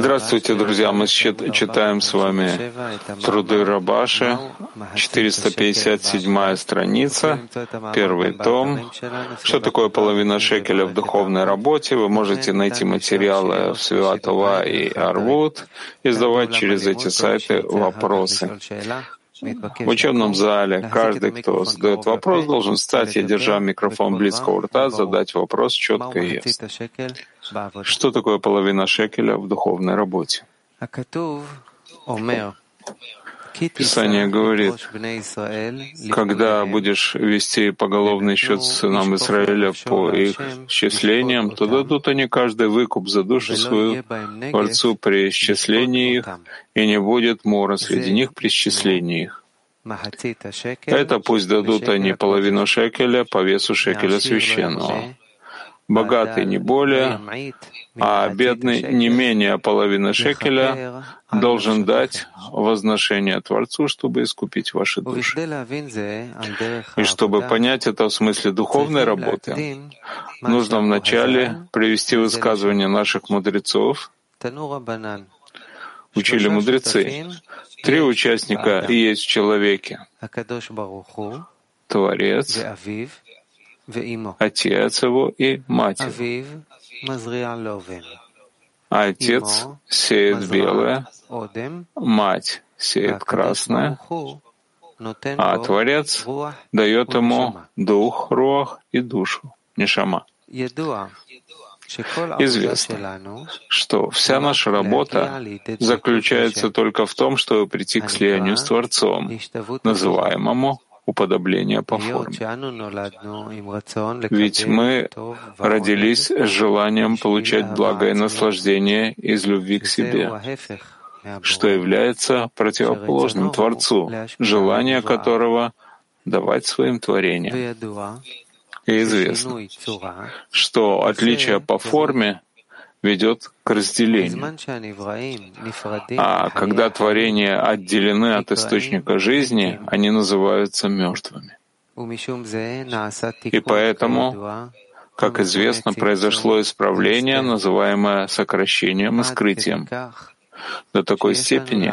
Здравствуйте, друзья. Мы читаем с вами труды Рабаши, 457 страница, первый том. Что такое половина шекеля в духовной работе? Вы можете найти материалы в Святова и Арвуд и задавать через эти сайты вопросы. В учебном зале каждый, кто задает вопрос, должен встать и, держа микрофон близко у рта, задать вопрос четко и ясно. Что такое половина шекеля в духовной работе? Писание говорит, когда будешь вести поголовный счет сынам Израиля по их счислениям, то дадут они каждый выкуп за душу свою Творцу при исчислении их, и не будет мора среди них при исчислении их. Это пусть дадут они половину шекеля по весу шекеля священного богатый не более, а бедный не менее половины шекеля должен дать возношение Творцу, чтобы искупить ваши души. И чтобы понять это в смысле духовной работы, нужно вначале привести высказывание наших мудрецов, учили мудрецы. Три участника есть в человеке. Творец, отец его и мать его. Отец сеет белое, мать сеет красное, а Творец дает ему дух, руах и душу, нишама. Известно, что вся наша работа заключается только в том, чтобы прийти к слиянию с Творцом, называемому уподобления по форме. Ведь мы родились с желанием получать благое наслаждение из любви к себе, что является противоположным Творцу, желание которого — давать своим творениям. И известно, что отличие по форме ведет к разделению. А когда творения отделены от источника жизни, они называются мертвыми. И поэтому, как известно, произошло исправление, называемое сокращением и скрытием, до такой степени,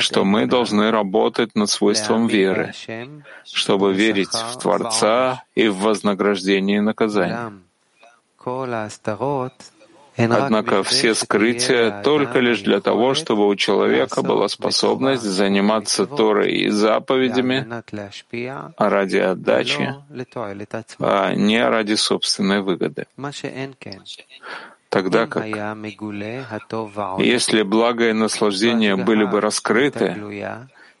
что мы должны работать над свойством веры, чтобы верить в Творца и в вознаграждение и наказание. Однако все скрытия только лишь для того, чтобы у человека была способность заниматься Торой и заповедями ради отдачи, а не ради собственной выгоды. Тогда как, если благо и наслаждение были бы раскрыты,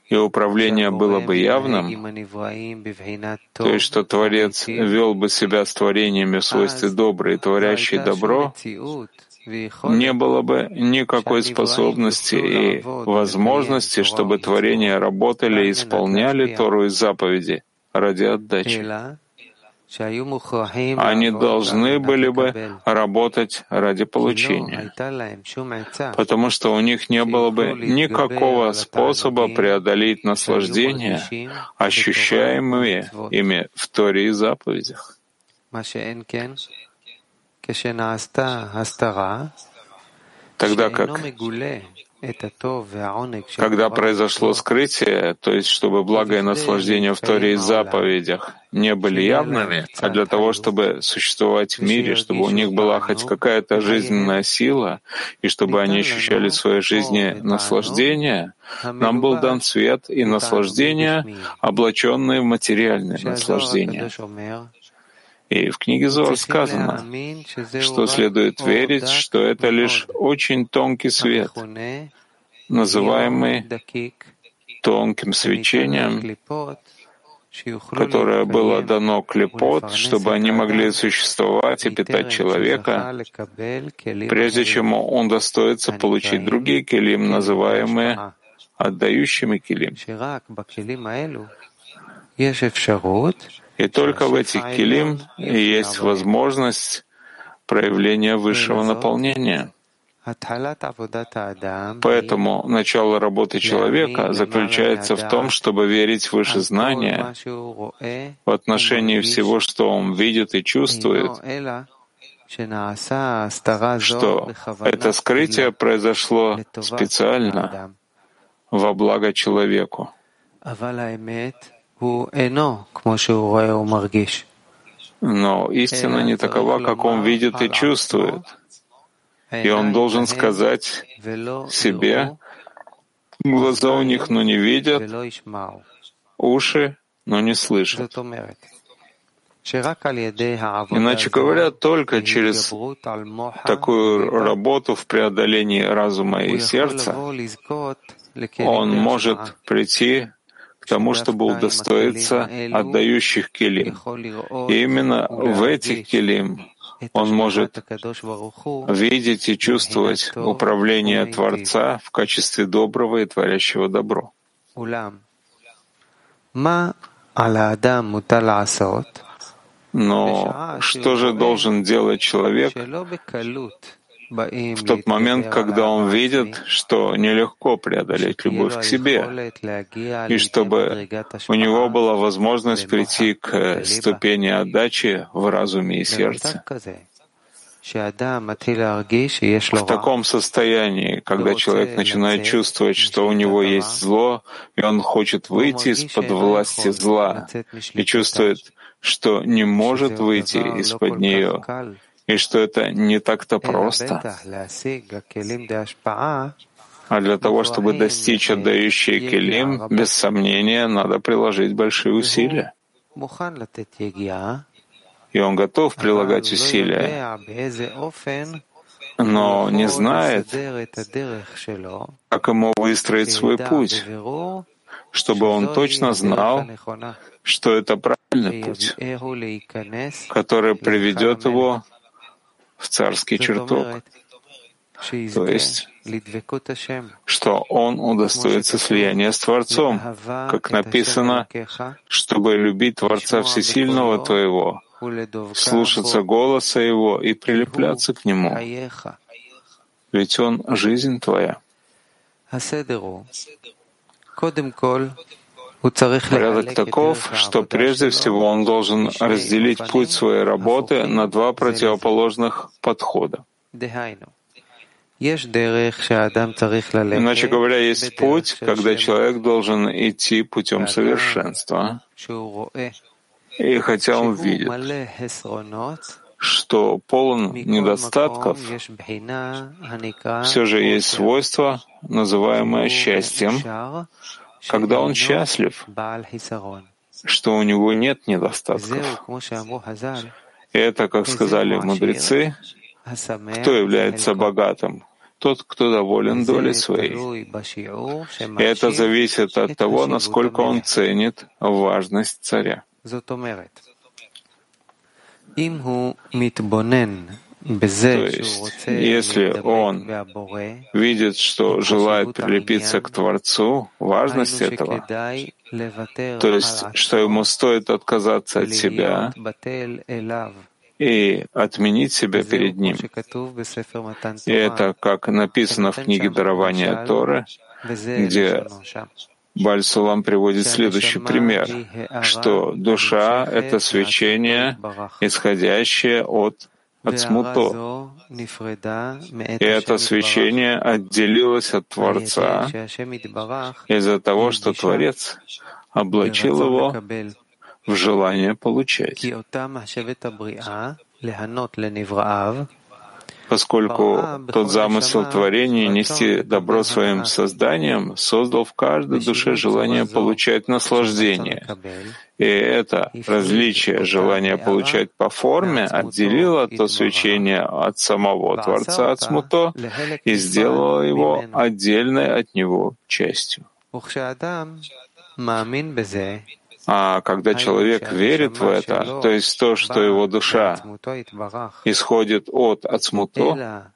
и управление было бы явным, то есть что Творец вел бы себя с творениями в свойстве добрый и творящий добро, не было бы никакой способности и возможности, чтобы творения работали и исполняли Тору и заповеди ради отдачи. Они должны были бы работать ради получения, потому что у них не было бы никакого способа преодолеть наслаждение, ощущаемые ими в Торе и заповедях. Тогда как когда произошло скрытие, то есть чтобы благо и наслаждение в Торе и заповедях не были явными, а для того, чтобы существовать в мире, чтобы у них была хоть какая-то жизненная сила, и чтобы они ощущали в своей жизни наслаждение, нам был дан свет и наслаждение, облаченные в материальное наслаждение. И в книге Зор сказано, что следует верить, что это лишь очень тонкий свет, называемый тонким свечением, которое было дано клепот, чтобы они могли существовать и питать человека, прежде чем он достоится получить другие келим, называемые отдающими келим. И только в этих килим есть возможность проявления высшего наполнения. Поэтому начало работы человека заключается в том, чтобы верить в выше знания в отношении всего, что он видит и чувствует, что это скрытие произошло специально во благо человеку. Но истина не такова, как он видит и чувствует. И он должен сказать себе, глаза у них, но не видят, уши, но не слышат. Иначе говоря, только через такую работу в преодолении разума и сердца он может прийти к тому, чтобы удостоиться отдающих келим. И именно в этих келим он может видеть и чувствовать управление Творца в качестве доброго и творящего добро. Но что же должен делать человек в тот момент, когда он видит, что нелегко преодолеть любовь к себе, и чтобы у него была возможность прийти к ступени отдачи в разуме и сердце? В таком состоянии, когда человек начинает чувствовать, что у него есть зло, и он хочет выйти из-под власти зла, и чувствует, что не может выйти из-под нее, и что это не так-то просто. А для того, чтобы достичь отдающей келим, без сомнения, надо приложить большие усилия. И он готов прилагать усилия, но не знает, как ему выстроить свой путь, чтобы он точно знал, что это правильный путь, который приведет его в царский чертог, то есть, что он удостоится слияния с Творцом, как написано, чтобы любить Творца Всесильного твоего, слушаться голоса Его и прилепляться к Нему. Ведь Он — жизнь твоя. Порядок таков, что прежде всего он должен разделить путь своей работы на два противоположных подхода. Иначе говоря, есть путь, когда человек должен идти путем совершенства. И хотя он видит, что полон недостатков, все же есть свойство, называемое счастьем, когда он счастлив, что у него нет недостатков. Это, как сказали мудрецы, кто является богатым? Тот, кто доволен долей своей. Это зависит от того, насколько он ценит важность царя. То есть, если он видит, что желает прилепиться к Творцу, важность этого, то есть, что ему стоит отказаться от себя и отменить себя перед ним. И это, как написано в книге дарования Торы, где Бальсулам приводит следующий пример, что душа — это свечение, исходящее от от смуто. И это свечение отделилось от Творца из-за того, что Творец облачил его в желание получать поскольку тот замысел творения нести добро своим созданием создал в каждой душе желание получать наслаждение. И это различие желания получать по форме отделило то свечение от самого Творца, от смуто, и сделало его отдельной от него частью. А когда человек верит в это, то есть то, что его душа исходит от Ацмуто,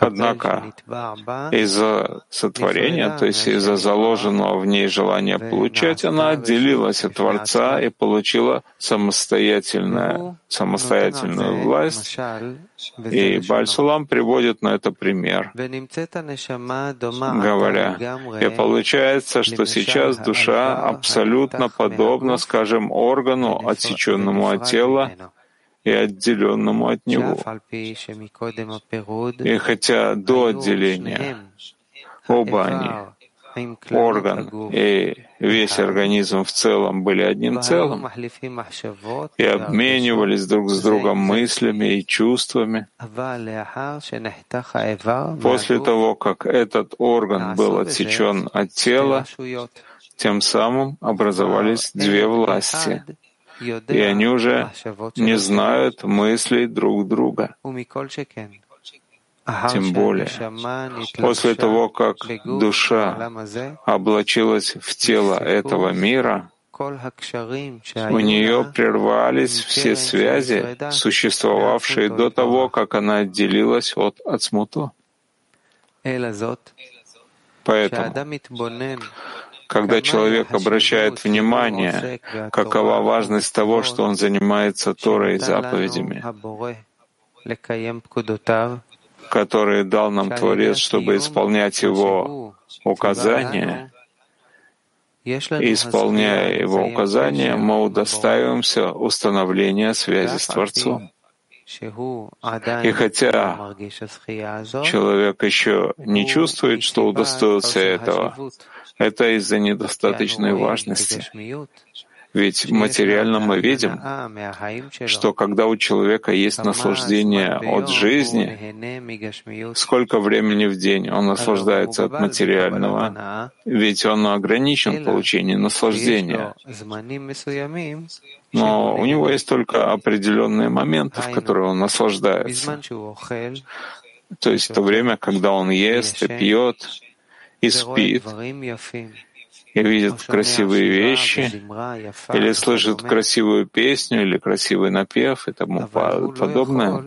Однако из-за сотворения, то есть из-за заложенного в ней желания получать, она отделилась от Творца и получила самостоятельную, самостоятельную власть. И Бальсулам приводит на это пример, говоря, и получается, что сейчас душа абсолютно подобна, скажем, органу, отсеченному от тела, и отделенному от него. И хотя до отделения оба они, орган и весь организм в целом были одним целым и обменивались друг с другом мыслями и чувствами. После того, как этот орган был отсечен от тела, тем самым образовались две власти — и они уже не знают мыслей друг друга. Тем более, после того, как душа облачилась в тело этого мира, у нее прервались все связи, существовавшие до того, как она отделилась от Ацмуту. Поэтому, когда человек обращает внимание, какова важность того, что он занимается Торой и заповедями, которые дал нам Творец, чтобы исполнять Его указания, и исполняя Его указания, мы удостаиваемся установления связи с Творцом. И хотя человек еще не чувствует, что удостоился этого, это из-за недостаточной важности. Ведь материально мы видим, что когда у человека есть наслаждение от жизни, сколько времени в день он наслаждается от материального, ведь он ограничен в получении наслаждения. Но у него есть только определенные моменты, в которые он наслаждается. То есть то время, когда он ест и пьет, и спит, и видит красивые вещи, или слышит красивую песню, или красивый напев и тому подобное.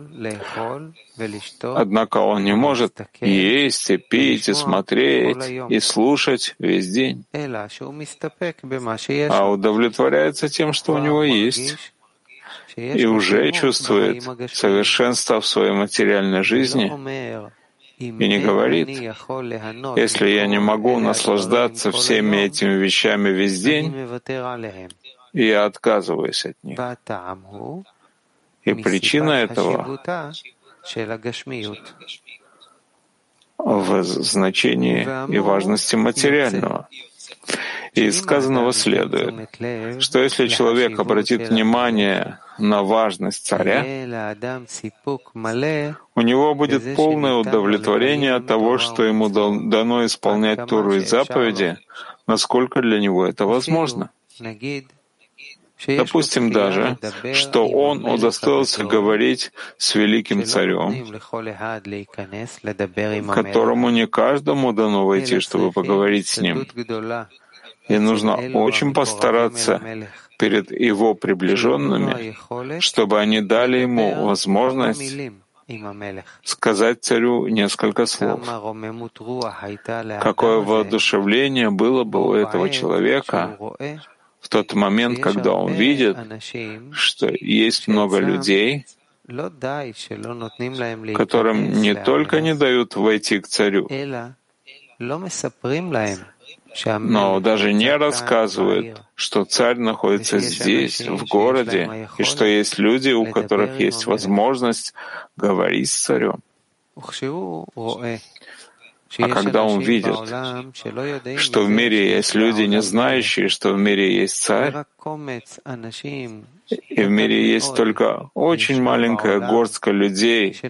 Однако он не может есть, и пить, и смотреть, и слушать весь день, а удовлетворяется тем, что у него есть, и уже чувствует совершенство в своей материальной жизни, и не говорит, если я не могу наслаждаться всеми этими вещами весь день, я отказываюсь от них. И причина этого в значении и важности материального. И из сказанного следует, что если человек обратит внимание на важность царя, у него будет полное удовлетворение от того, что ему дано исполнять Туру и заповеди, насколько для него это возможно. Допустим даже, что он удостоился говорить с великим царем, которому не каждому дано войти, чтобы поговорить с ним. И нужно очень постараться перед его приближенными, чтобы они дали ему возможность сказать царю несколько слов. Какое воодушевление было бы у этого человека в тот момент, когда он видит, что есть много людей, которым не только не дают войти к царю, но даже не рассказывают, что царь находится здесь, в городе, и что есть люди, у которых есть возможность говорить с царем. А когда он видит, что в мире есть люди, не знающие, что в мире есть царь, и в мире есть только очень маленькая горстка людей,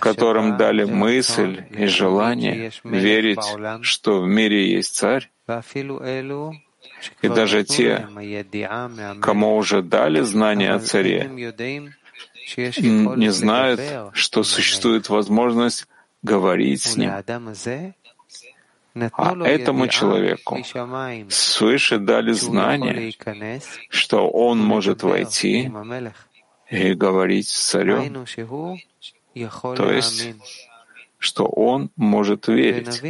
которым дали мысль и желание верить, что в мире есть царь, и даже те, кому уже дали знания о царе, не знают, что существует возможность говорить с ним. А этому человеку свыше дали знание, что он может войти и говорить с царем. То есть, что он может верить.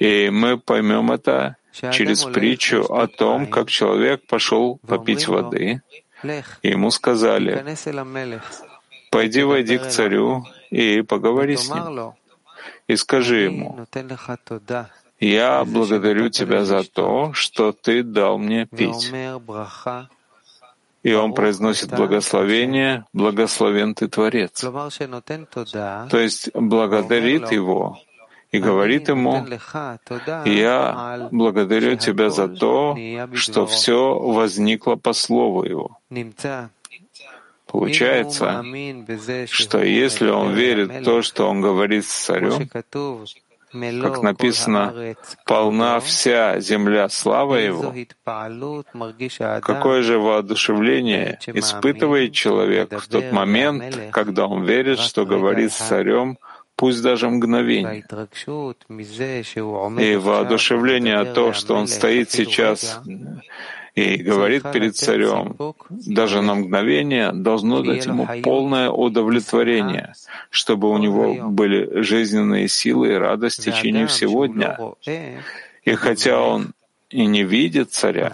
И мы поймем это через притчу о том, как человек пошел попить воды, и ему сказали, «Пойди, войди к царю и поговори с ним, и скажи ему, «Я благодарю тебя за то, что ты дал мне пить». И он произносит благословение, благословен ты Творец. То есть благодарит его и говорит ему, «Я благодарю тебя за то, что все возникло по слову его». Получается, что если он верит в то, что он говорит с царем, как написано, полна вся земля слава Его, какое же воодушевление испытывает человек в тот момент, когда он верит, что говорит с царем, пусть даже мгновение. И воодушевление от того, что он стоит сейчас и говорит перед царем, даже на мгновение должно дать ему полное удовлетворение, чтобы у него были жизненные силы и радость в течение всего дня. И хотя он и не видит царя,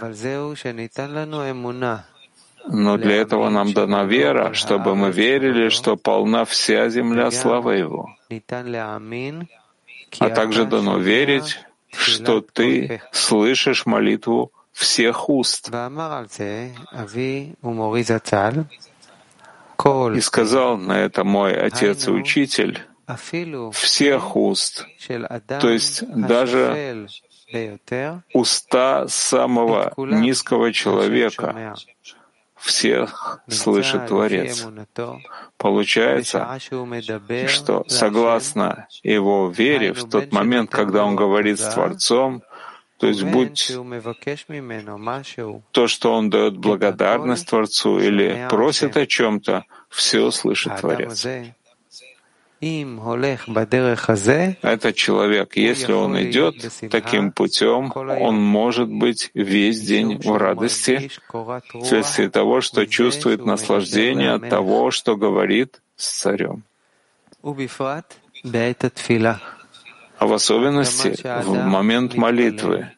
но для этого нам дана вера, чтобы мы верили, что полна вся земля слава Его. А также дано верить, что ты слышишь молитву всех уст. И сказал на это мой отец и учитель всех уст, то есть даже уста самого низкого человека, всех слышит Творец. Получается, что согласно его вере, в тот момент, когда он говорит с Творцом, то есть будь то, что он дает благодарность Творцу или просит о чем-то, все слышит Творец. Этот человек, если он идет таким путем, он может быть весь день в радости вследствие того, что чувствует наслаждение от того, что говорит с царем а в особенности в момент молитвы,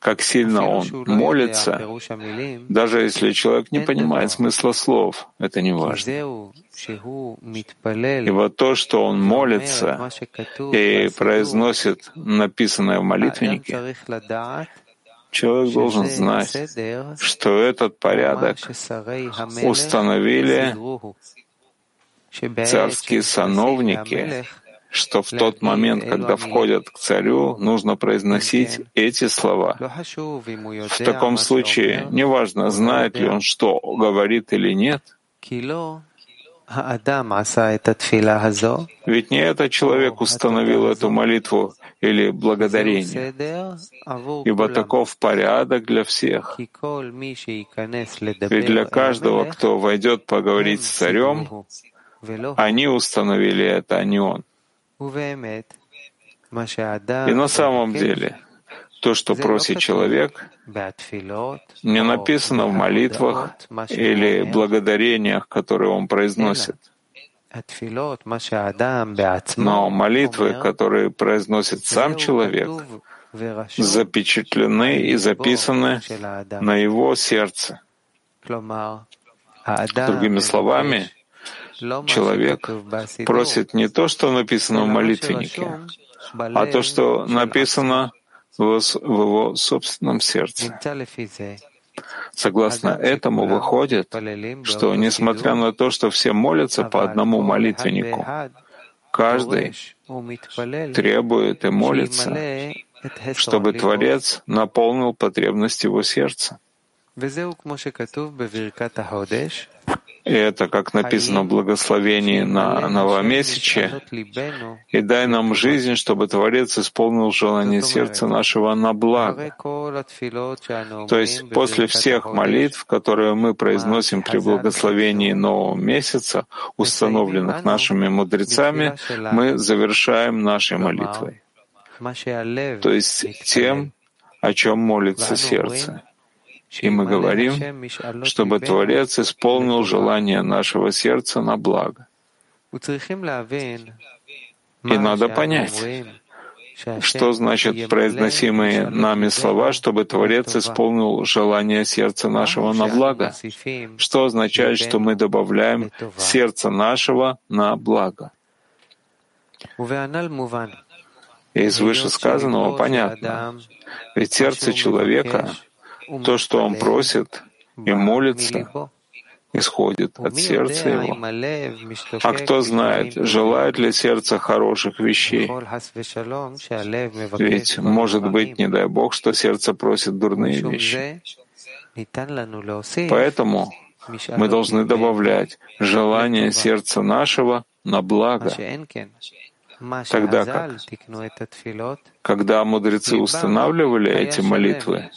как сильно он молится, даже если человек не понимает смысла слов, это не важно. И вот то, что он молится и произносит написанное в молитвеннике, человек должен знать, что этот порядок установили царские сановники, что в тот момент, когда входят к царю, нужно произносить эти слова. В таком случае, неважно, знает ли он, что говорит или нет, ведь не этот человек установил эту молитву или благодарение, ибо таков порядок для всех. Ведь для каждого, кто войдет поговорить с царем, они установили это, а не он. И на самом деле, то, что просит человек, не написано в молитвах или благодарениях, которые он произносит. Но молитвы, которые произносит сам человек, запечатлены и записаны на его сердце. Другими словами, человек просит не то, что написано в молитвеннике, а то, что написано в его собственном сердце. Согласно этому выходит, что несмотря на то, что все молятся по одному молитвеннику, каждый требует и молится, чтобы Творец наполнил потребность его сердца. И это, как написано в благословении на новомесяче, «И дай нам жизнь, чтобы Творец исполнил желание сердца нашего на благо». То есть после всех молитв, которые мы произносим при благословении нового месяца, установленных нашими мудрецами, мы завершаем нашей молитвой. То есть тем, о чем молится сердце. И мы говорим, чтобы Творец исполнил желание нашего сердца на благо. И надо понять, что значит произносимые нами слова, чтобы Творец исполнил желание сердца нашего на благо? Что означает, что мы добавляем сердце нашего на благо? Из вышесказанного понятно. Ведь сердце человека, то, что он просит и молится, исходит от сердца его. А кто знает, желает ли сердце хороших вещей? Ведь может быть, не дай Бог, что сердце просит дурные вещи. Поэтому мы должны добавлять желание сердца нашего на благо, тогда как, когда мудрецы устанавливали эти молитвы,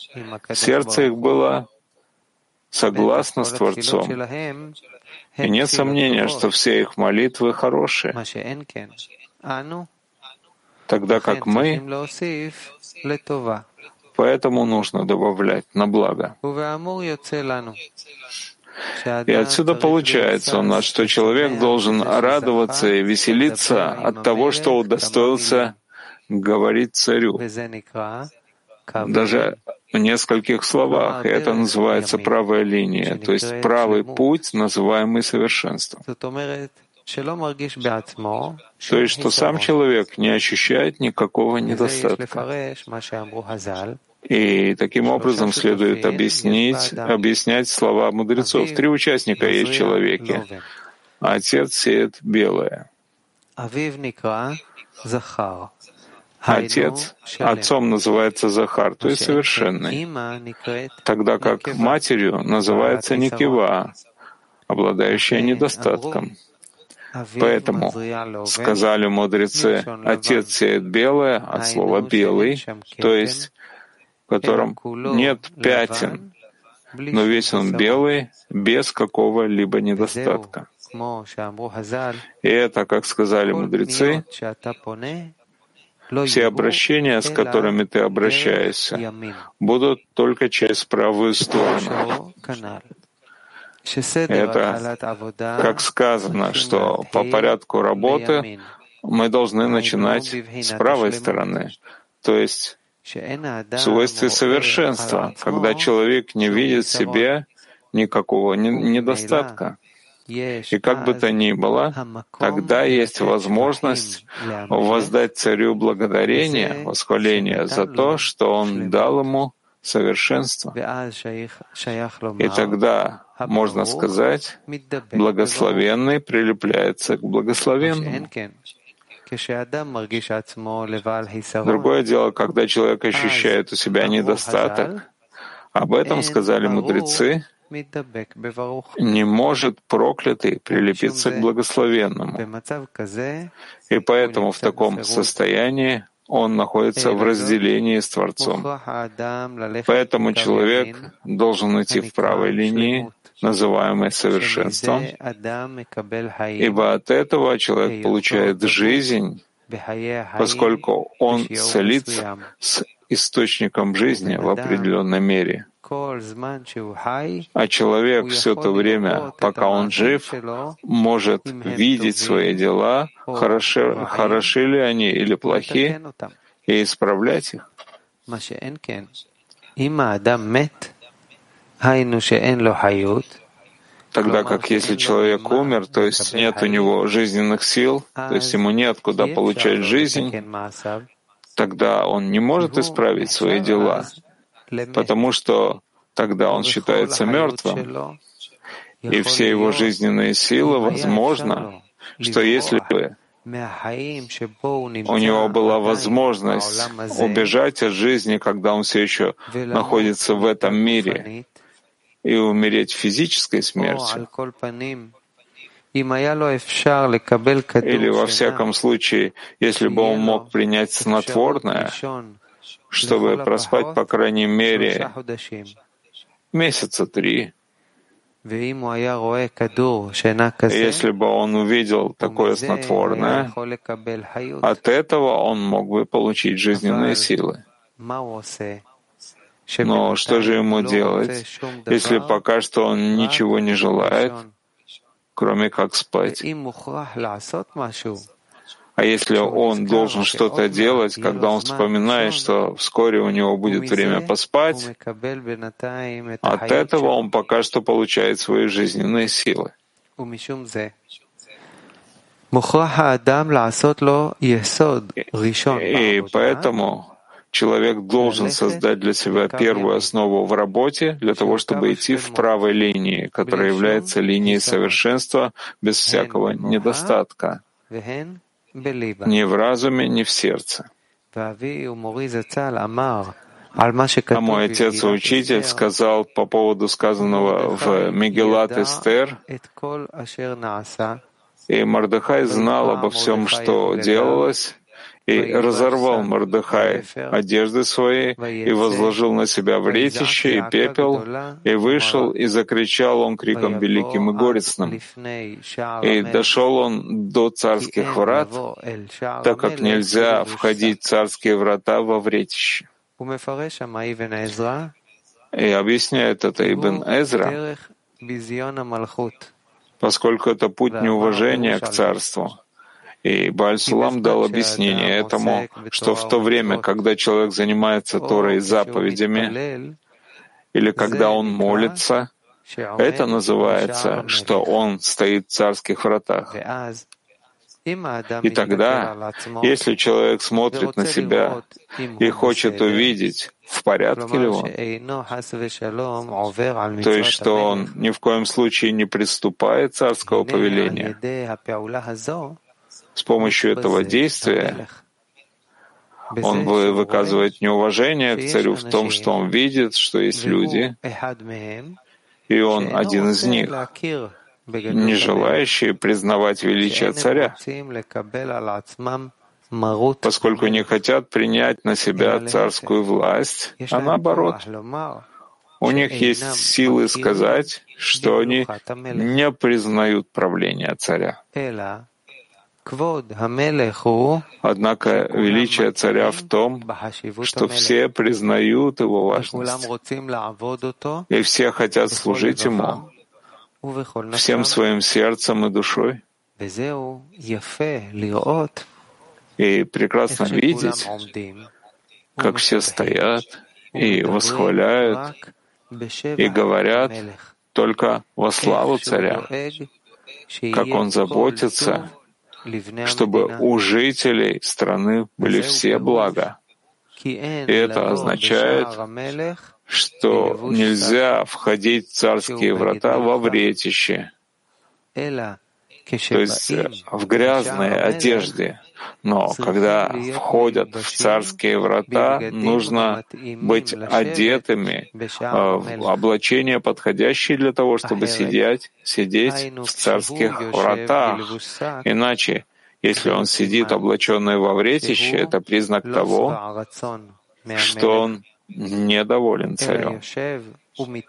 сердце их было согласно с Творцом. И нет сомнения, что все их молитвы хорошие, тогда как мы, поэтому нужно добавлять на благо. И отсюда получается у нас, что человек должен радоваться и веселиться от того, что удостоился говорить царю. Даже в нескольких словах, и это называется правая линия, то есть правый путь, называемый совершенством. То есть, что сам человек не ощущает никакого недостатка. И таким образом следует объяснить, объяснять слова мудрецов. Три участника есть в человеке. Отец сеет белое. Отец отцом называется Захар, то есть совершенный, тогда как матерью называется Никива, обладающая недостатком. Поэтому сказали мудрецы, отец сеет белое от слова белый, то есть в котором нет пятен, но весь он белый, без какого-либо недостатка. И это, как сказали мудрецы, все обращения, с которыми ты обращаешься, будут только через правую сторону. Это, как сказано, что по порядку работы мы должны начинать с правой стороны, то есть в свойстве совершенства, когда человек не видит в себе никакого недостатка. И как бы то ни было, тогда есть возможность воздать царю благодарение, восхваление за то, что он дал ему совершенство. И тогда можно сказать, благословенный прилепляется к благословенному. Другое дело, когда человек ощущает у себя недостаток. Об этом сказали мудрецы, не может проклятый прилепиться к благословенному. И поэтому в таком состоянии он находится в разделении с Творцом. Поэтому человек должен идти в правой линии, называемой совершенством, ибо от этого человек получает жизнь, поскольку он целится с источником жизни в определенной мере. А человек все то время, пока он жив, может видеть свои дела, хороши, хороши ли они или плохи, и исправлять их. Тогда как если человек умер, то есть нет у него жизненных сил, то есть ему неоткуда получать жизнь, тогда он не может исправить свои дела, потому что тогда он считается мертвым, и все его жизненные силы, возможно, что если бы у него была возможность убежать от жизни, когда он все еще находится в этом мире, и умереть физической смертью, или во всяком случае, если бы он мог принять снотворное, чтобы проспать, по крайней мере, месяца три. Если бы он увидел такое снотворное, от этого он мог бы получить жизненные силы. Но что же ему делать, если пока что он ничего не желает, кроме как спать. А если он должен что-то делать, когда он вспоминает, что вскоре у него будет время поспать, от этого он пока что получает свои жизненные силы. И поэтому человек должен создать для себя первую основу в работе для того, чтобы идти в правой линии, которая является линией совершенства без всякого недостатка, ни в разуме, ни в сердце. А мой отец и учитель сказал по поводу сказанного в Мегелат Эстер, и Мардахай знал обо всем, что делалось, и разорвал Мордыхай одежды свои, и возложил на себя вретище и пепел, и вышел, и закричал он криком великим и горестным. И дошел он до царских врат, так как нельзя входить в царские врата во вретище. И объясняет это Ибн Эзра, поскольку это путь неуважения к царству. И Бааль-Сулам дал объяснение этому, что в то время, когда человек занимается Торой заповедями, или когда он молится, это называется, что он стоит в царских вратах. И тогда, если человек смотрит на себя и хочет увидеть, в порядке ли он, то есть что он ни в коем случае не приступает царского повеления, с помощью этого действия он выказывает неуважение к царю в том, что он видит, что есть люди, и он один из них, не желающие признавать величие царя, поскольку не хотят принять на себя царскую власть, а наоборот, у них есть силы сказать, что они не признают правление царя. Однако величие царя в том, что все признают его важность, и все хотят служить ему. всем своим сердцем и душой. И прекрасно видеть, как все стоят и восхваляют и говорят только во славу царя, как он заботится чтобы у жителей страны были все блага. И это означает, что нельзя входить в царские врата во вретище, то есть в грязной одежде. Но когда входят в царские врата, нужно быть одетыми э, в облачение, подходящее для того, чтобы сидеть, сидеть в царских вратах. Иначе, если он сидит облаченный во вретище, это признак того, что он недоволен царем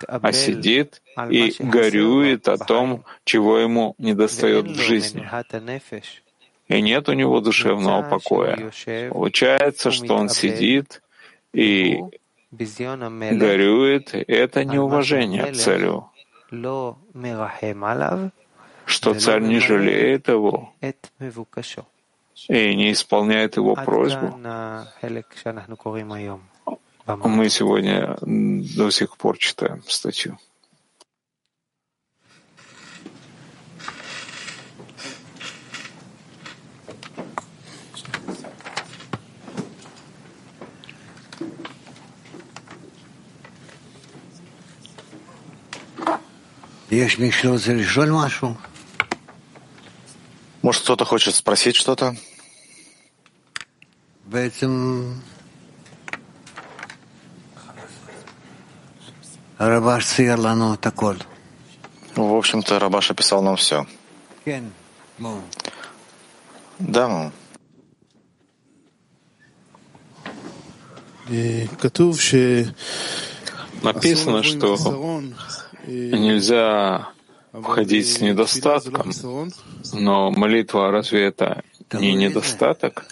а сидит и горюет о том, чего ему недостает в жизни. И нет у него душевного покоя. Получается, что он сидит и горюет, это неуважение к царю, что царь не жалеет его и не исполняет его просьбу. Мы сегодня до сих пор читаем статью. Может, кто-то хочет спросить что-то? В общем-то, Рабаш описал нам все. Да, мам. Написано, что нельзя входить с недостатком, но молитва разве это не недостаток?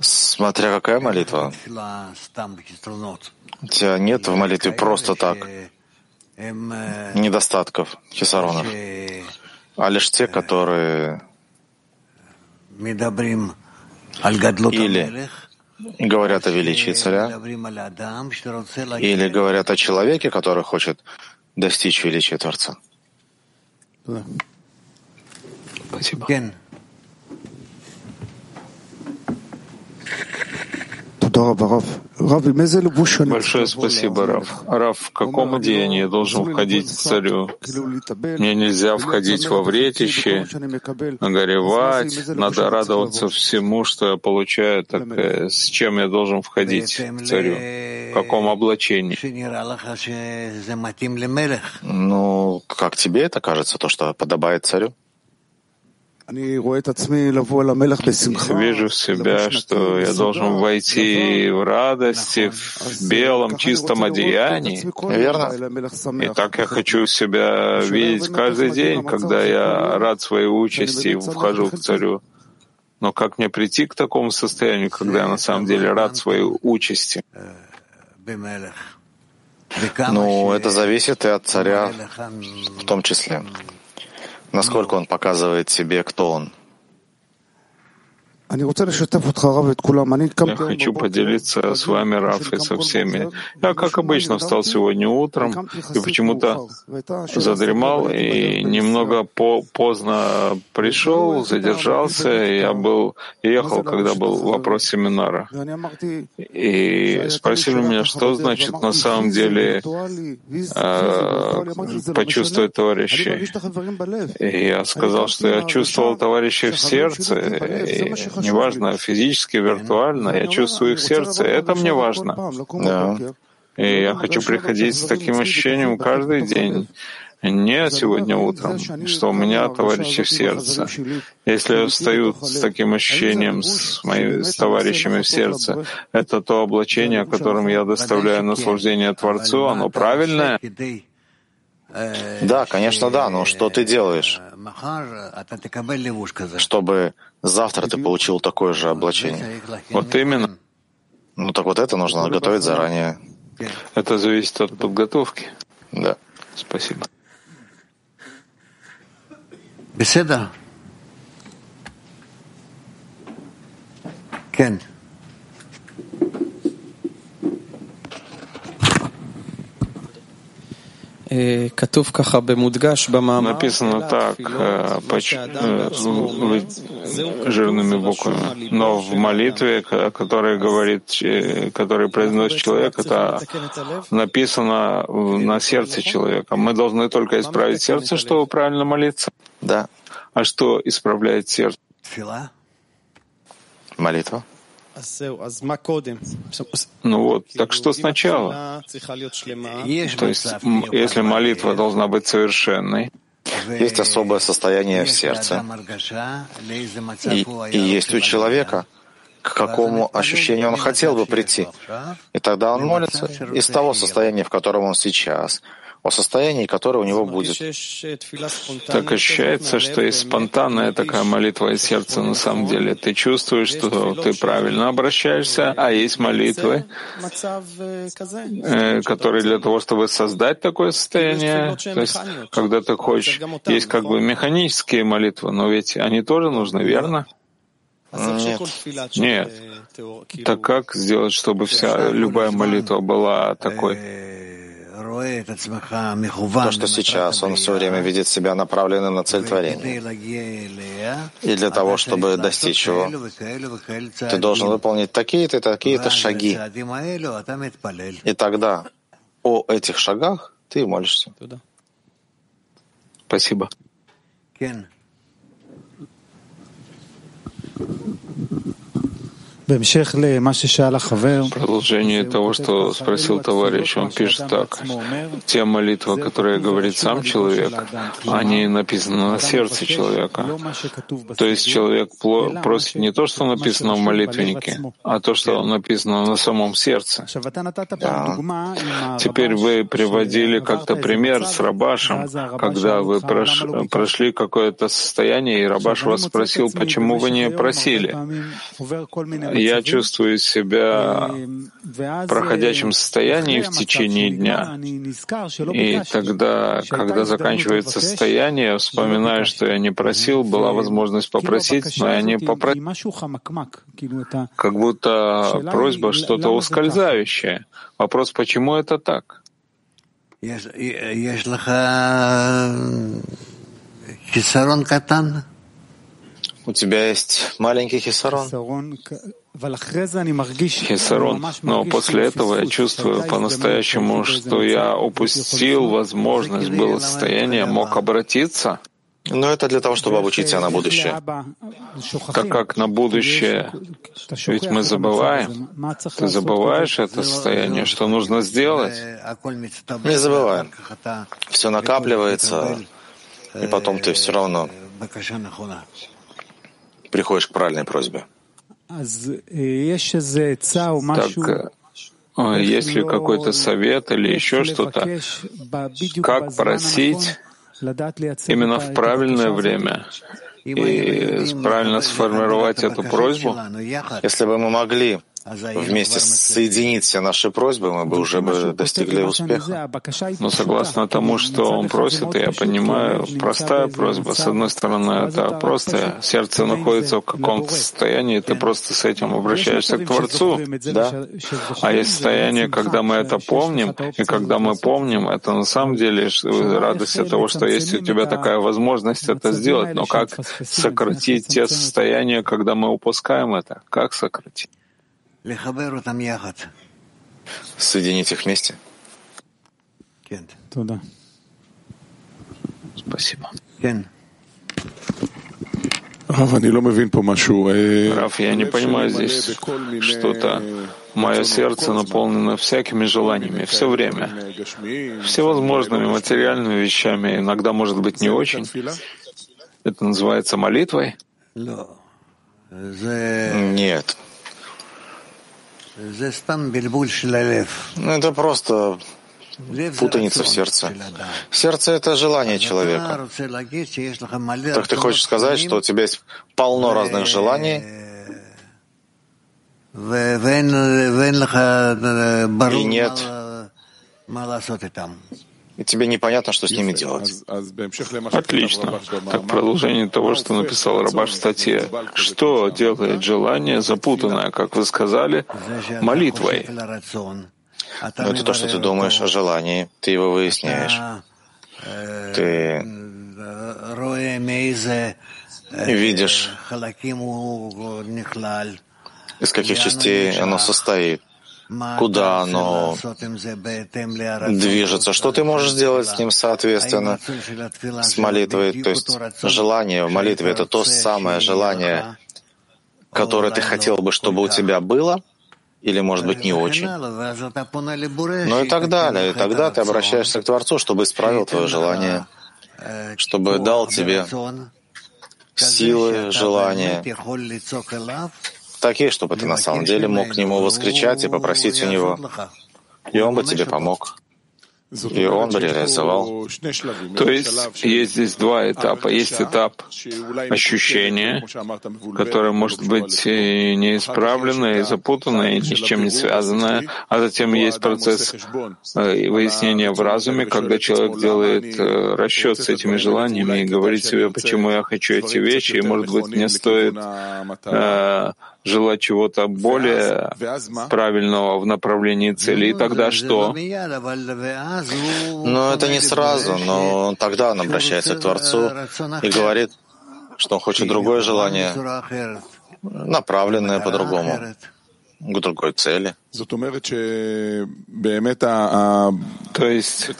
Смотря какая молитва. У тебя нет в молитве просто так недостатков, хисаронов. а лишь те, которые или говорят о величии царя, или говорят о человеке, который хочет достичь величия Творца. Спасибо. Большое спасибо, Раф. Раф, в каком одеянии я должен входить к царю? Мне нельзя входить во вретище, горевать, надо радоваться всему, что я получаю. Так э, с чем я должен входить к царю? В каком облачении? Ну, как тебе это кажется, то, что подобает царю? Вижу себя, что я должен войти в радости, в белом, чистом одеянии. Верно? И так я хочу себя видеть каждый день, когда я рад своей участи и вхожу к царю. Но как мне прийти к такому состоянию, когда я на самом деле рад своей участи? Ну, это зависит и от царя в том числе насколько он показывает себе, кто он. Я хочу поделиться с вами, Раф, и со всеми. Я, как обычно, встал сегодня утром и почему-то задремал и немного по поздно пришел, задержался. Я был, ехал, когда был вопрос семинара. И спросили меня, что значит на самом деле э, почувствовать товарищей. И я сказал, что я чувствовал товарищей в сердце. И неважно, физически, виртуально, я чувствую их сердце, это мне важно. Да. И я хочу приходить с таким ощущением каждый день. Не сегодня утром, что у меня товарищи в сердце. Если я встаю с таким ощущением с, моими, с товарищами в сердце, это то облачение, которым я доставляю наслаждение Творцу, оно правильное? Да, конечно, да, но что ты делаешь, чтобы завтра ты получил такое же облачение? Вот именно. Ну так вот это нужно готовить заранее. Это зависит от подготовки. Да. Спасибо. Беседа. Кен. Написано так, жирными буквами. Но в молитве, которая говорит, который произносит человек, это написано на сердце человека. Мы должны только исправить сердце, чтобы правильно молиться. Да. А что исправляет сердце? Молитва. Ну вот, так что сначала? То есть, если молитва должна быть совершенной, есть особое состояние в сердце. И, и есть у человека, к какому ощущению он хотел бы прийти. И тогда он молится из того состояния, в котором он сейчас — о состоянии, которое у него будет. Так ощущается, что есть спонтанная такая молитва из сердца на самом деле. Ты чувствуешь, что ты правильно обращаешься, а есть молитвы, э, которые для того, чтобы создать такое состояние, то есть когда ты хочешь, есть как бы механические молитвы, но ведь они тоже нужны, верно? Нет. Нет. Так как сделать, чтобы вся любая молитва была такой? То, что сейчас он все время видит себя направленным на цель творения. И для того, чтобы достичь его, ты должен выполнить такие-то и такие-то шаги. И тогда о этих шагах ты молишься. Спасибо. Продолжение того, что спросил товарищ, он пишет так. Те молитвы, которые говорит сам человек, они написаны на сердце человека. То есть человек просит не то, что написано в молитвеннике, а то, что написано на самом сердце. Да. Теперь вы приводили как-то пример с Рабашем, когда вы прошли какое-то состояние, и Рабаш вас спросил, почему вы не просили. Я чувствую себя в проходящем состоянии в течение дня. И тогда, когда заканчивается состояние, я вспоминаю, что я не просил, была возможность попросить, но я не попросил. Как будто просьба что-то ускользающее. Вопрос, почему это так? У тебя есть маленький хисарон? Хисарон. Но после этого я чувствую по-настоящему, что я упустил возможность, было состояние, мог обратиться. Но это для того, чтобы обучить себя на будущее. Так как на будущее, ведь мы забываем. Ты забываешь это состояние, что нужно сделать? Не забываем. Все накапливается, и потом ты все равно приходишь к правильной просьбе. Так, э, есть ли какой-то совет или еще что-то? Как просить именно в правильное время и правильно сформировать эту просьбу? Если бы мы могли вместе соединить все наши просьбы, мы бы уже бы достигли успеха. Но согласно тому, что он просит, я понимаю, простая просьба. С одной стороны, это просто сердце находится в каком-то состоянии, ты просто с этим обращаешься к Творцу, да? А есть состояние, когда мы это помним, и когда мы помним, это на самом деле радость от того, что есть у тебя такая возможность это сделать. Но как сократить те состояния, когда мы упускаем это? Как сократить? Соединить их вместе. Туда. Спасибо. Раф, я не понимаю здесь что-то. Мое сердце наполнено всякими желаниями все время, всевозможными материальными вещами, иногда, может быть, не очень. Это называется молитвой? Нет. Ну, это просто путаница в сердце. Сердце — это желание человека. Так ты хочешь сказать, что у тебя есть полно разных желаний, и нет и тебе непонятно, что с ними делать. Отлично. Так продолжение того, что написал Рабаш в статье. Что делает желание, запутанное, как вы сказали, молитвой? Но это то, что ты думаешь о желании, ты его выясняешь. Ты видишь, из каких частей оно состоит куда оно движется, что ты можешь сделать с ним соответственно, с молитвой. То есть желание в молитве — это то самое желание, которое ты хотел бы, чтобы у тебя было, или, может быть, не очень. Ну и так далее. И тогда ты обращаешься к Творцу, чтобы исправил твое желание, чтобы дал тебе силы, желания, такие, чтобы ты на самом деле мог к нему воскричать и попросить у него, и он бы тебе помог. И он бы реализовал. То есть есть здесь два этапа. Есть этап ощущения, которое может быть неисправленное, и запутанное, и ни с чем не связанное. А затем есть процесс э, выяснения в разуме, когда человек делает э, расчет с этими желаниями и говорит себе, почему я хочу эти вещи, и, может быть, мне стоит э, желать чего-то более правильного в направлении цели. И тогда что? Но это не сразу, но тогда он обращается к Творцу и говорит, что он хочет другое желание, направленное по-другому, к другой цели. То есть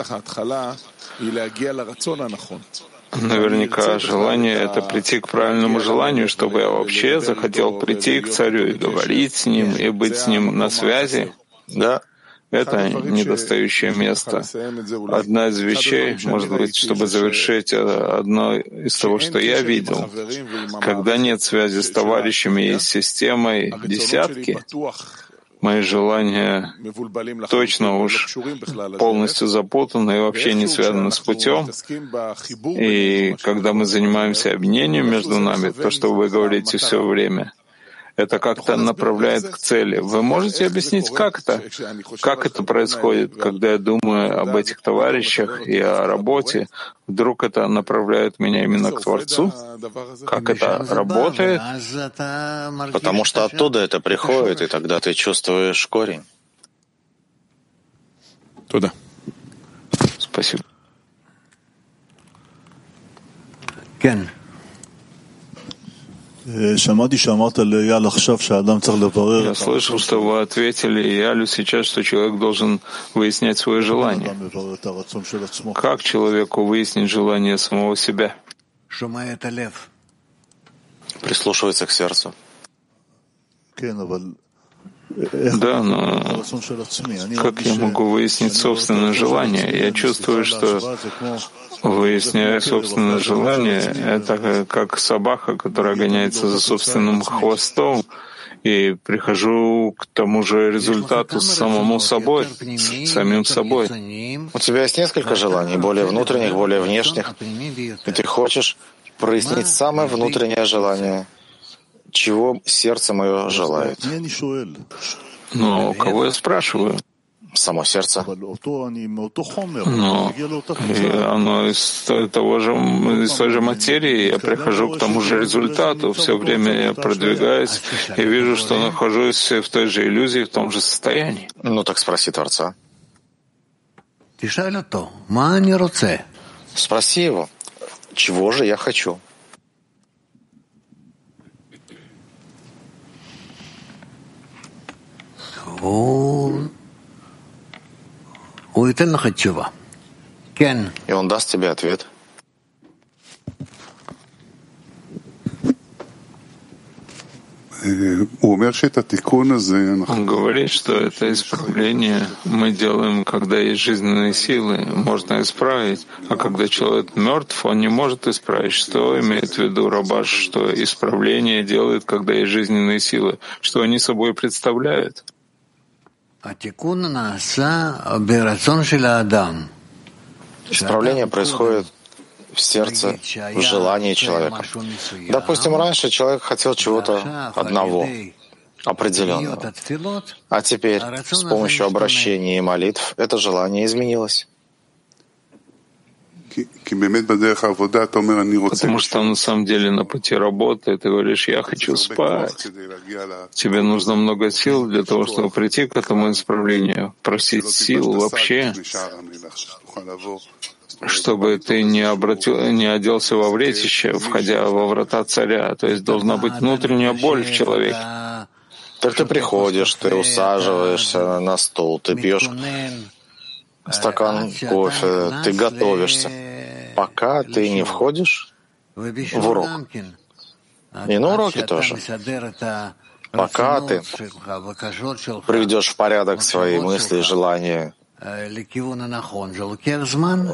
Наверняка желание — это прийти к правильному желанию, чтобы я вообще захотел прийти к царю и говорить с ним, и быть с ним на связи. Да, это недостающее место. Одна из вещей, может быть, чтобы завершить одно из того, что я видел, когда нет связи с товарищами и с системой десятки, мои желания точно уж полностью запутаны и вообще не связаны с путем. И когда мы занимаемся объединением между нами, то, что вы говорите все время, это как-то направляет к цели. Вы можете объяснить, как это? Как это происходит, когда я думаю об этих товарищах и о работе? Вдруг это направляет меня именно к Творцу? Как это работает? Потому что оттуда это приходит, и тогда ты чувствуешь корень. Туда. Спасибо. Кен. Я слышал, что вы ответили Ялю сейчас, что человек должен выяснять свое желание. Как человеку выяснить желание самого себя? Прислушивается к сердцу. Да, но как я могу выяснить собственное желание? Я чувствую, что выясняя собственное желание, это как собака, которая гоняется за собственным хвостом, и прихожу к тому же результату самому собой, самим собой. У тебя есть несколько желаний, более внутренних, более внешних, и ты хочешь прояснить самое внутреннее желание — чего сердце мое желает. Но кого я спрашиваю? Само сердце. Но оно из того же, из той же материи. Я прихожу к тому же результату. Все время я продвигаюсь и вижу, что нахожусь в той же иллюзии, в том же состоянии. Ну так спроси Творца. Спроси его, чего же я хочу? И он даст тебе ответ. Он говорит, что это исправление мы делаем, когда есть жизненные силы, можно исправить, а когда человек мертв, он не может исправить. Что имеет в виду Рабаш, что исправление делает, когда есть жизненные силы? Что они собой представляют? Исправление происходит в сердце, в желании человека. Допустим, раньше человек хотел чего-то одного, определенного. А теперь с помощью обращения и молитв это желание изменилось. Потому что на самом деле на пути работы ты говоришь, я хочу спать. Тебе нужно много сил для того, чтобы прийти к этому исправлению, просить сил вообще, чтобы ты не, обратил, не оделся во вретище, входя во врата царя. То есть должна быть внутренняя боль в человеке. Так ты приходишь, ты усаживаешься на стол, ты пьешь стакан кофе, ты готовишься, пока ты не входишь в урок. И на уроке тоже. Пока ты приведешь в порядок свои мысли и желания.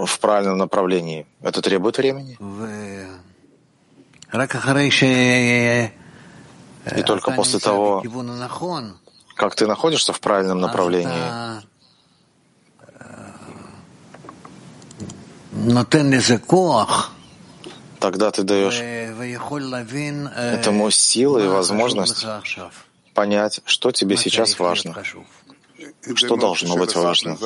в правильном направлении, это требует времени. И только после того, как ты находишься в правильном направлении, Тогда ты даешь этому силы и возможность понять, что тебе сейчас важно, что должно быть важно.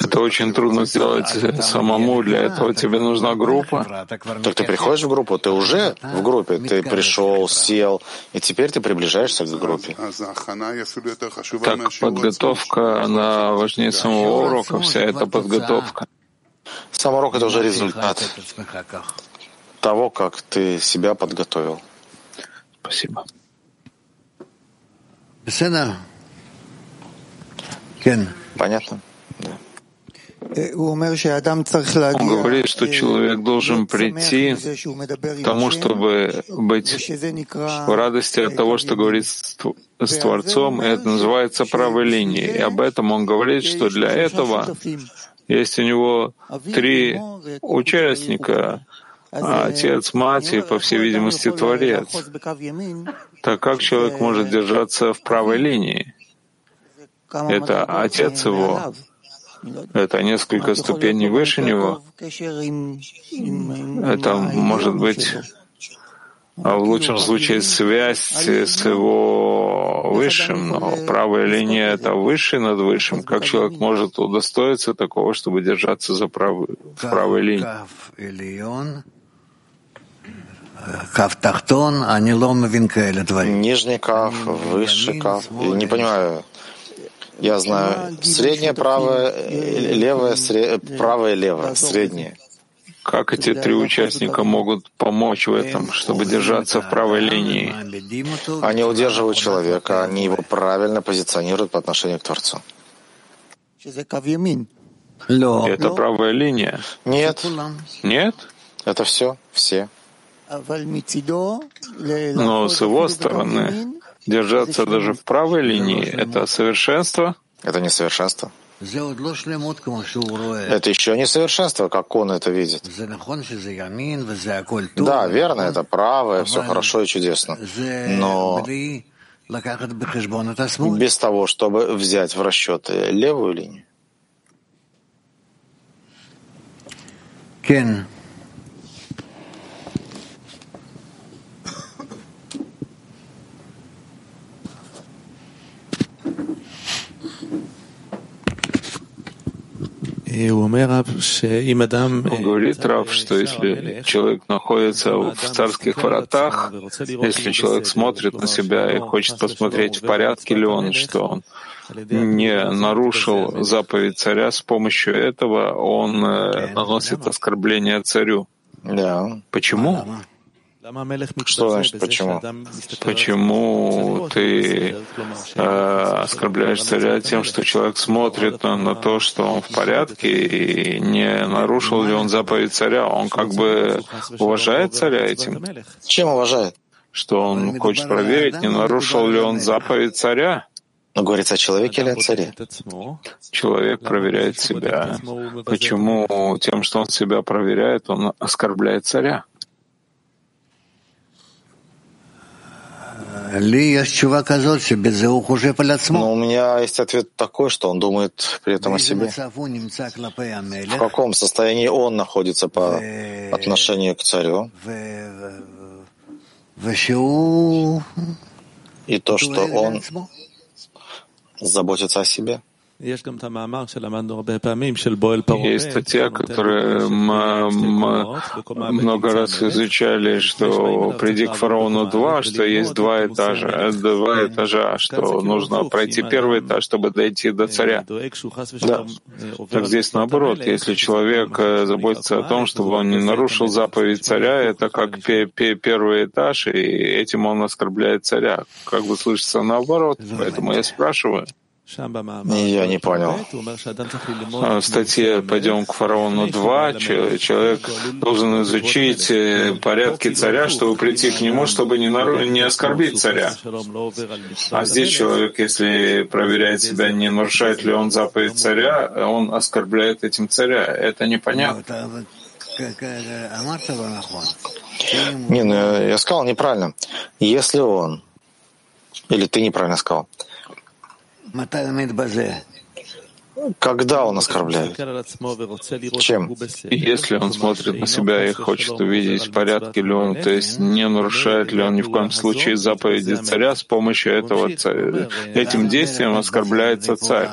Это очень трудно сделать самому, для этого тебе нужна группа. Так ты приходишь в группу, ты уже в группе, ты пришел, сел, и теперь ты приближаешься к группе. Так подготовка, она важнее самого урока, вся эта подготовка. Сам урок — это уже результат того, как ты себя подготовил. Спасибо. Понятно? Да. Он говорит, что человек должен прийти к тому, чтобы быть в радости от того, что говорит с Творцом, и это называется правой линией. И об этом он говорит, что для этого есть у него три участника, отец, мать и, по всей видимости, Творец. Так как человек может держаться в правой линии? Это отец его, это несколько ступеней выше него. Это может быть а в лучшем случае связь с его высшим, но правая линия — это высший над высшим. Как человек может удостоиться такого, чтобы держаться за правой, в правой линии? Нижний каф, высший каф. Я не понимаю. Я знаю среднее правое, левое, сред... правое, левое, среднее. Как эти три участника могут помочь в этом, чтобы держаться в правой линии? Они удерживают человека, они его правильно позиционируют по отношению к Творцу. Это правая линия? Нет. Нет? Это все, все. Но с его стороны держаться даже в правой линии — это совершенство? Это не совершенство. Это еще не совершенство, как он это видит. Да, верно, это правое, все хорошо и чудесно. Но без того, чтобы взять в расчет левую линию. Говорит Рав, что если человек находится в царских воротах, если человек смотрит на себя и хочет посмотреть, в порядке ли он, что он не нарушил заповедь царя, с помощью этого он э, наносит оскорбление царю. Да. Почему? Что значит почему? Почему ты э, оскорбляешь царя тем, что человек смотрит на, на то, что он в порядке, и не нарушил ли он заповедь царя? Он как бы уважает царя этим? Чем уважает? Что он хочет проверить, не нарушил ли он заповедь царя? Но говорится о человеке или о царе? Человек проверяет себя. Почему тем, что он себя проверяет, он оскорбляет царя? Но у меня есть ответ такой, что он думает при этом о себе. В каком состоянии он находится по отношению к царю? И то, что он заботится о себе. Есть статья, которую мы много раз изучали, что приди к фараону два, что есть два этажа, два этажа, что нужно пройти первый этаж, чтобы дойти до царя. Да. Так здесь наоборот, если человек э, заботится о том, чтобы он не нарушил заповедь царя, это как первый этаж, и этим он оскорбляет царя. Как бы слышится наоборот, поэтому я спрашиваю. Я не понял. А в статье «Пойдем к фараону 2» человек должен изучить э, порядки царя, чтобы прийти к нему, чтобы не, нару... не оскорбить царя. А здесь человек, если проверяет себя, не нарушает ли он заповедь царя, он оскорбляет этим царя. Это непонятно. Не, ну я сказал неправильно. Если он, или ты неправильно сказал, когда он оскорбляет? Чем? Если он смотрит на себя и хочет увидеть, в порядке ли он, то есть не нарушает ли он ни в коем случае заповеди царя, с помощью этого царя, этим действием оскорбляется царь.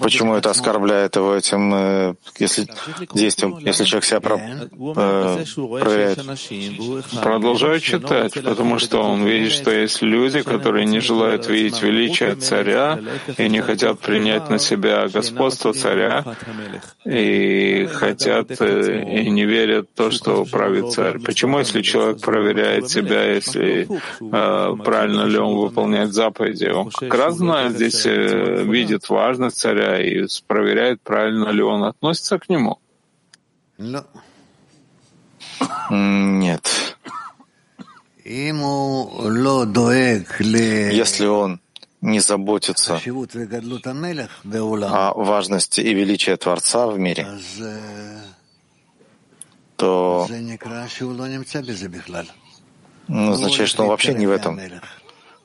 Почему это оскорбляет его этим э, если, действием, если человек себя про, э, проверяет? Продолжаю читать, потому что он видит, что есть люди, которые не желают видеть величие царя и не хотят принять на себя господство царя, и хотят э, и не верят в то, что правит царь. Почему, если человек проверяет себя, если э, правильно ли он выполняет заповеди, он как раз знает здесь, э, видит вас, важность царя и проверяет, правильно ли он относится к нему? Нет. Если он не заботится о важности и величии Творца в мире, то ну, означает, что он вообще не в этом.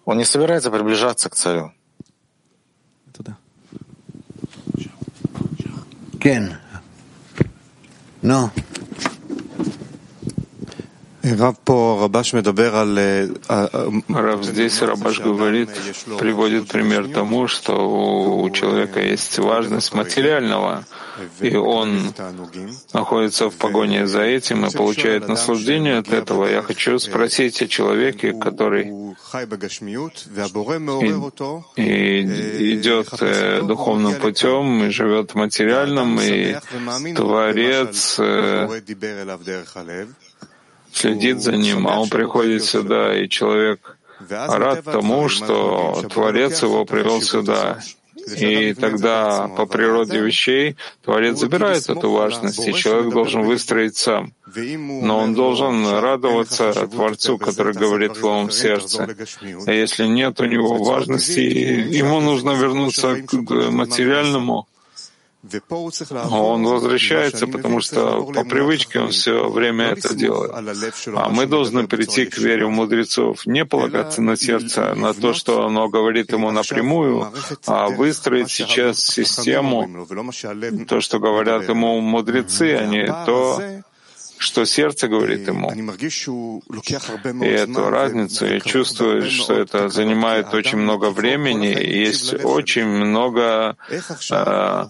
Он не собирается приближаться к царю. ¿Quién? No. Рав здесь Рабаш говорит, приводит пример тому, что у человека есть важность материального, и он находится в погоне за этим и получает наслаждение от этого. Я хочу спросить о человеке, который и, и идет э, духовным путем, и живет материальным, и Творец э, следит за ним, а он приходит сюда, и человек рад тому, что Творец его привел сюда. И тогда по природе вещей Творец забирает эту важность, и человек должен выстроить сам. Но он должен радоваться Творцу, который говорит в его сердце. А если нет у него важности, ему нужно вернуться к материальному, он возвращается, потому что по привычке он все время это делает. А мы должны прийти к вере в мудрецов, не полагаться на сердце, на то, что оно говорит ему напрямую, а выстроить сейчас систему, то, что говорят ему мудрецы, а не то, что сердце говорит ему. И эту разницу я чувствую, что это занимает очень много времени, и есть очень много э,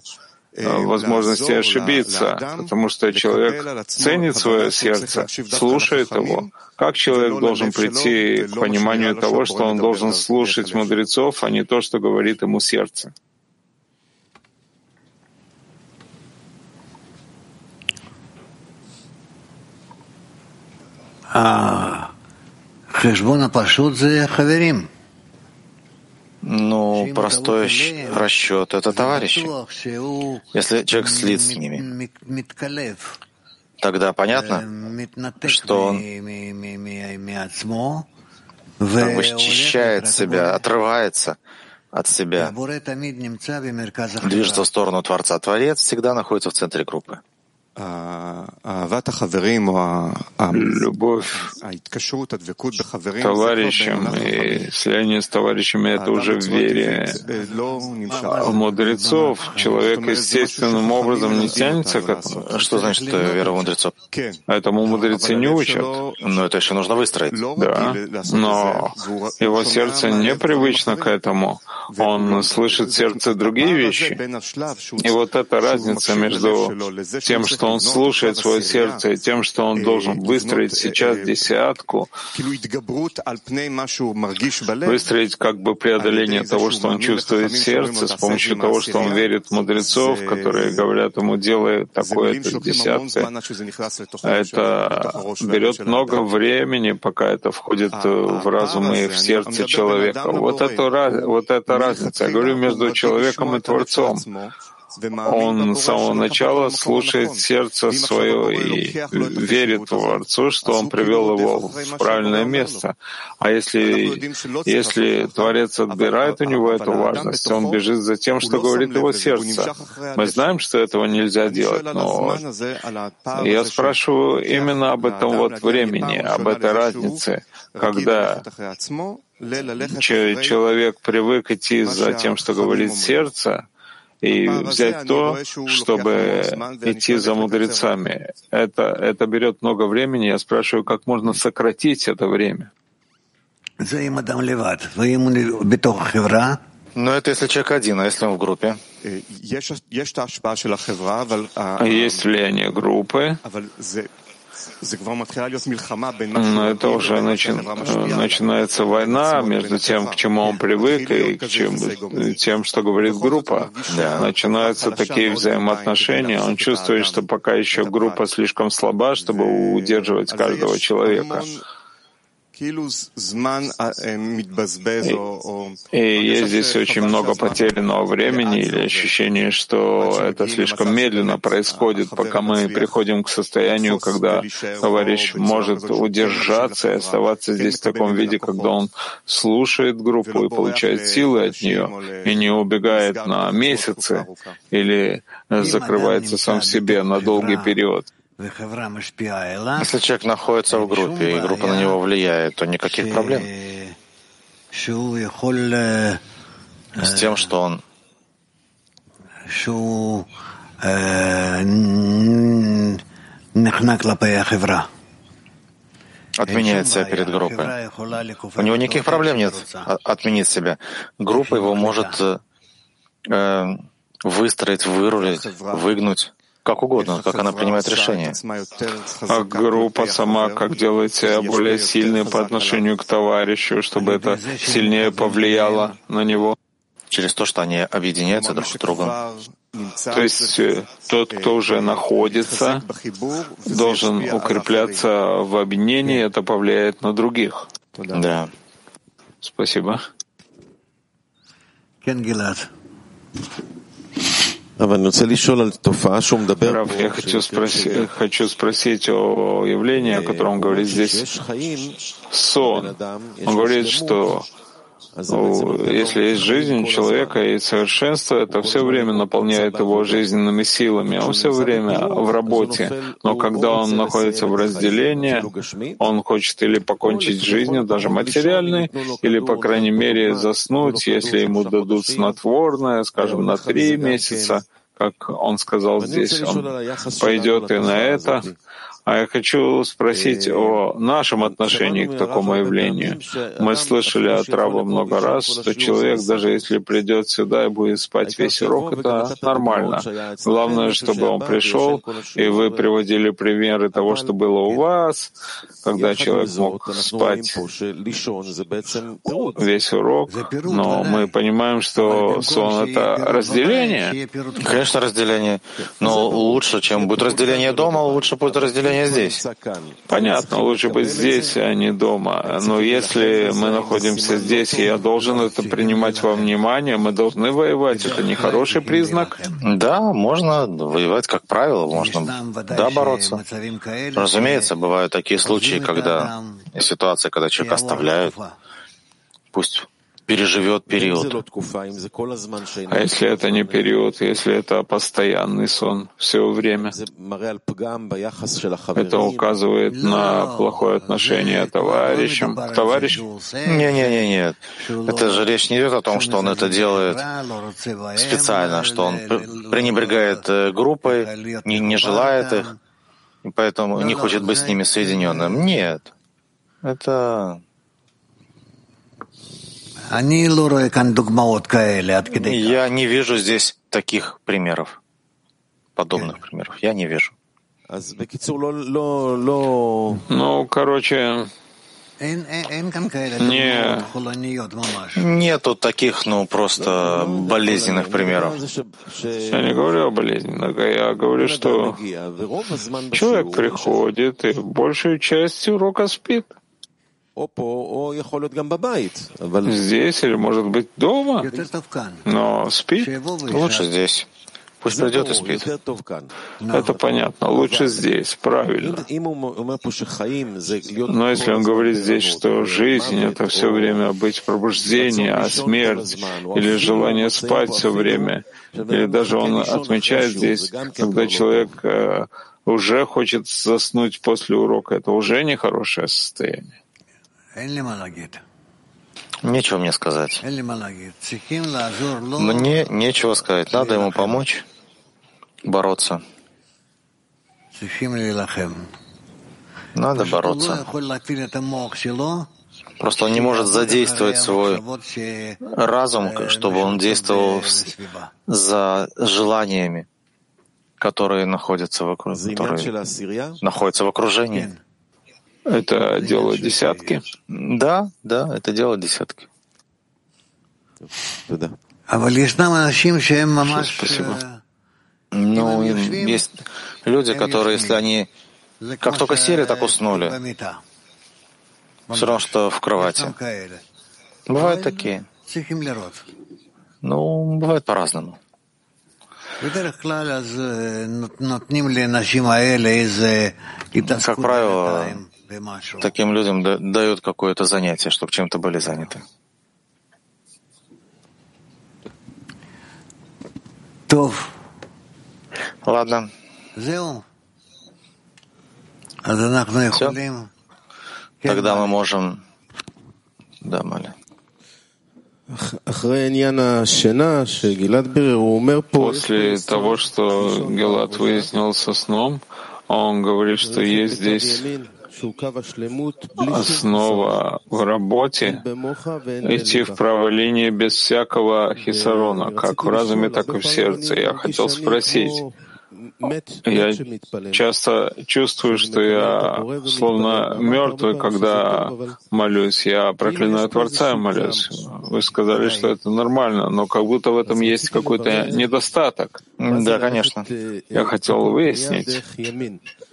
Э, возможности ошибиться, потому что человек ценит свое сердце, слушает его. Как человек должен прийти к пониманию того, что он должен слушать мудрецов, а не то, что говорит ему сердце? А, хешбона пашут за хаверим. Ну, простой расчет — это товарищи. Если человек слит с ними, тогда понятно, что он как бы счищает себя, отрывается от себя, движется в сторону Творца. Творец всегда находится в центре группы. Любовь товарищам и слияние с товарищами — это уже в вере в мудрецов. Человек естественным образом не тянется к этому. Что значит э, вера в мудрецов? Этому мудрецы не учат. Но это еще нужно выстроить. Да, но его сердце непривычно к этому. Он слышит сердце другие вещи. И вот эта разница между тем, что он слушает свое сердце, тем, что он должен выстроить сейчас десятку, выстроить как бы преодоление того, что он чувствует в сердце, с помощью того, что он верит в мудрецов, которые говорят ему, делай такое-то десятое. Это берет много времени, пока это входит в разум и в сердце человека. Вот это, вот это разница. Я говорю между человеком и Творцом. Он с самого начала слушает сердце свое и верит Творцу, что он привел его в правильное место. А если, если Творец отбирает у него эту важность, он бежит за тем, что говорит его сердце. Мы знаем, что этого нельзя делать, но я спрашиваю именно об этом вот времени, об этой разнице, когда человек привык идти за тем, что говорит сердце, и взять то, чтобы идти за мудрецами. Это, это берет много времени. Я спрашиваю, как можно сократить это время? Но это если человек один, а если он в группе? Есть влияние группы, но это уже начи... начинается война между тем, к чему он привык, и к чем... тем, что говорит группа. Да. Начинаются такие взаимоотношения. Он чувствует, что пока еще группа слишком слаба, чтобы удерживать каждого человека. И, есть здесь очень много потерянного времени или ощущение, что это слишком медленно происходит, пока мы приходим к состоянию, когда товарищ может удержаться и оставаться здесь в таком виде, когда он слушает группу и получает силы от нее, и не убегает на месяцы или закрывается сам в себе на долгий период. Если человек находится в группе, и группа на него влияет, то никаких проблем. С тем, что он отменяет себя перед группой. У него никаких проблем нет отменить себя. Группа его может э, выстроить, вырулить, выгнуть как угодно, как она принимает решение. А группа сама как делает себя более сильной по отношению к товарищу, чтобы это сильнее повлияло на него? Через то, что они объединяются друг с другом. То есть э, тот, кто уже находится, должен укрепляться в объединении, это повлияет на других. Да. Спасибо. Раф, я хочу спросить, хочу спросить о явлении, о котором говорит здесь сон. Он говорит, что если есть жизнь человека и совершенство, это все время наполняет его жизненными силами, он все время в работе. Но когда он находится в разделении, он хочет или покончить жизнью, даже материальной, или, по крайней мере, заснуть, если ему дадут снотворное, скажем, на три месяца, как он сказал здесь, он пойдет и на это, а я хочу спросить о нашем отношении к такому явлению. Мы слышали от Раба много раз, что человек, даже если придет сюда и будет спать весь урок, это нормально. Главное, чтобы он пришел, и вы приводили примеры того, что было у вас, когда человек мог спать весь урок, но мы понимаем, что сон — это разделение. Конечно, разделение. Но лучше, чем будет разделение дома, лучше будет разделение не здесь. Понятно, лучше быть здесь, а не дома. Но если мы находимся здесь, и я должен это принимать во внимание, мы должны воевать. Это не хороший признак? Да, можно воевать, как правило, можно, да, бороться. Разумеется, бывают такие случаи, когда ситуация, когда человека оставляют, пусть переживет период. А если это не период, если это постоянный сон все время, это указывает на плохое отношение товарищам, к товарищам? Не-не-не, нет. Это же речь не идет о том, что он это делает специально, что он пренебрегает э, группой, не, не желает их, и поэтому не хочет быть с ними соединенным. Нет. Это я не вижу здесь таких примеров, подобных примеров. Я не вижу. Ну, короче, не... Нету таких, ну, просто болезненных примеров. Я не говорю о болезненных, а я говорю, что человек приходит и большую часть урока спит. Здесь или, может быть, дома, но спит. Лучше здесь. Пусть придет и спит. Это понятно. Лучше здесь, правильно. Но если он говорит здесь, что жизнь — это все время быть пробуждение, а смерть или желание спать все время, или даже он отмечает здесь, когда человек э, уже хочет заснуть после урока, это уже нехорошее состояние. Нечего мне сказать. Мне нечего сказать. Надо ему помочь бороться. Надо бороться. Просто он не может задействовать свой разум, чтобы он действовал за желаниями, которые находятся вокруг, которые находятся в окружении. Это делают десятки? Да, да, это делают десятки. Спасибо. Ну, есть люди, которые, если они как только сели, так уснули. Все равно, что в кровати. Бывают такие. Ну, бывает по-разному. Как правило, Таким людям дают какое-то занятие, чтобы чем-то были заняты. Ладно. Все. Тогда мы можем... Да, Маля. После того, что Гелат выяснил со сном, он говорит, что есть здесь основа в работе идти в правой линии без всякого хисарона, как в разуме, так и в сердце. Я хотел спросить, я часто чувствую, что я словно мертвый, когда молюсь. Я проклинаю Творца и молюсь. Вы сказали, что это нормально, но как будто в этом есть какой-то недостаток. Да, конечно. Я хотел выяснить,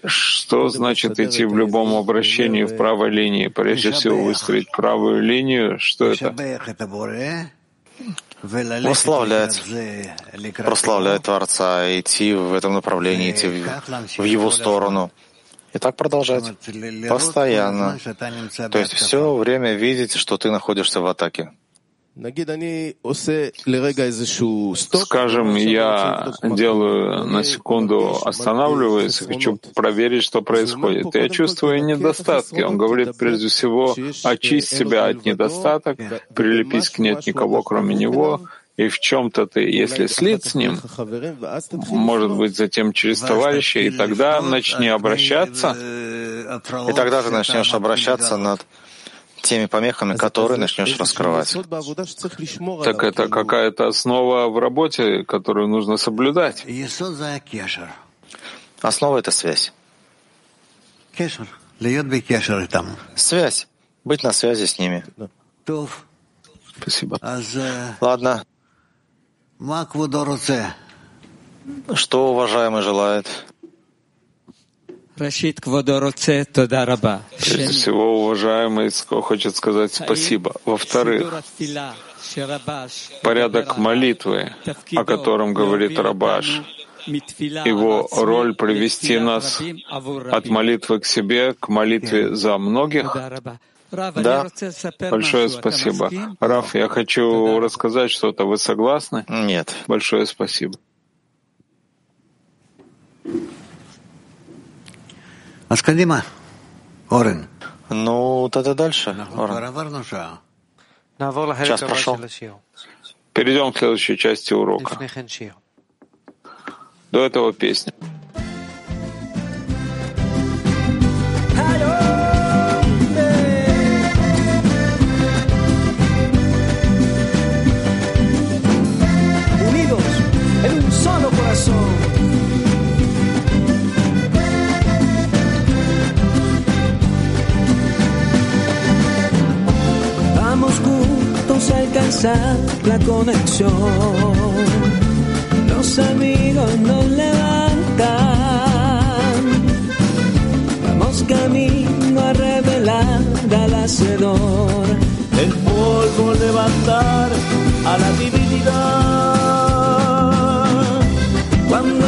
что значит идти в любом обращении в правой линии. Прежде всего выстроить правую линию. Что это? прославлять, прославлять Творца, идти в этом направлении, идти в, в Его сторону. И так продолжать. Постоянно. То есть все время видеть, что ты находишься в атаке. Скажем, я делаю на секунду, останавливаюсь, хочу проверить, что происходит. Я чувствую недостатки. Он говорит, прежде всего, очисть себя от недостаток, прилепись к нет никого, кроме него, и в чем-то ты, если слит с ним, может быть, затем через товарища, и тогда начни обращаться. И тогда ты начнешь обращаться над теми помехами, которые начнешь раскрывать. Так это какая-то основа в работе, которую нужно соблюдать. Основа — это связь. Связь. Быть на связи с ними. Спасибо. Ладно. Что уважаемый желает? Прежде всего, уважаемый хочет сказать спасибо. Во-вторых, порядок молитвы, о котором говорит Рабаш, его роль привести нас от молитвы к себе к молитве за многих. Да, большое спасибо. Раф, я хочу рассказать что-то. Вы согласны? Нет. Большое спасибо. Аскадима, Орен. Ну, тогда дальше. Орен. Час прошел. Перейдем к следующей части урока. До этого песня. La conexión. Los amigos nos levantan. Vamos camino a revelar al hacedor. El polvo levantar a la divinidad. Cuando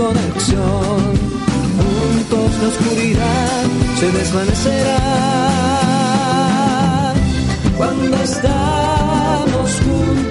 conexión. Juntos la oscuridad se desvanecerá. Cuando estamos juntos,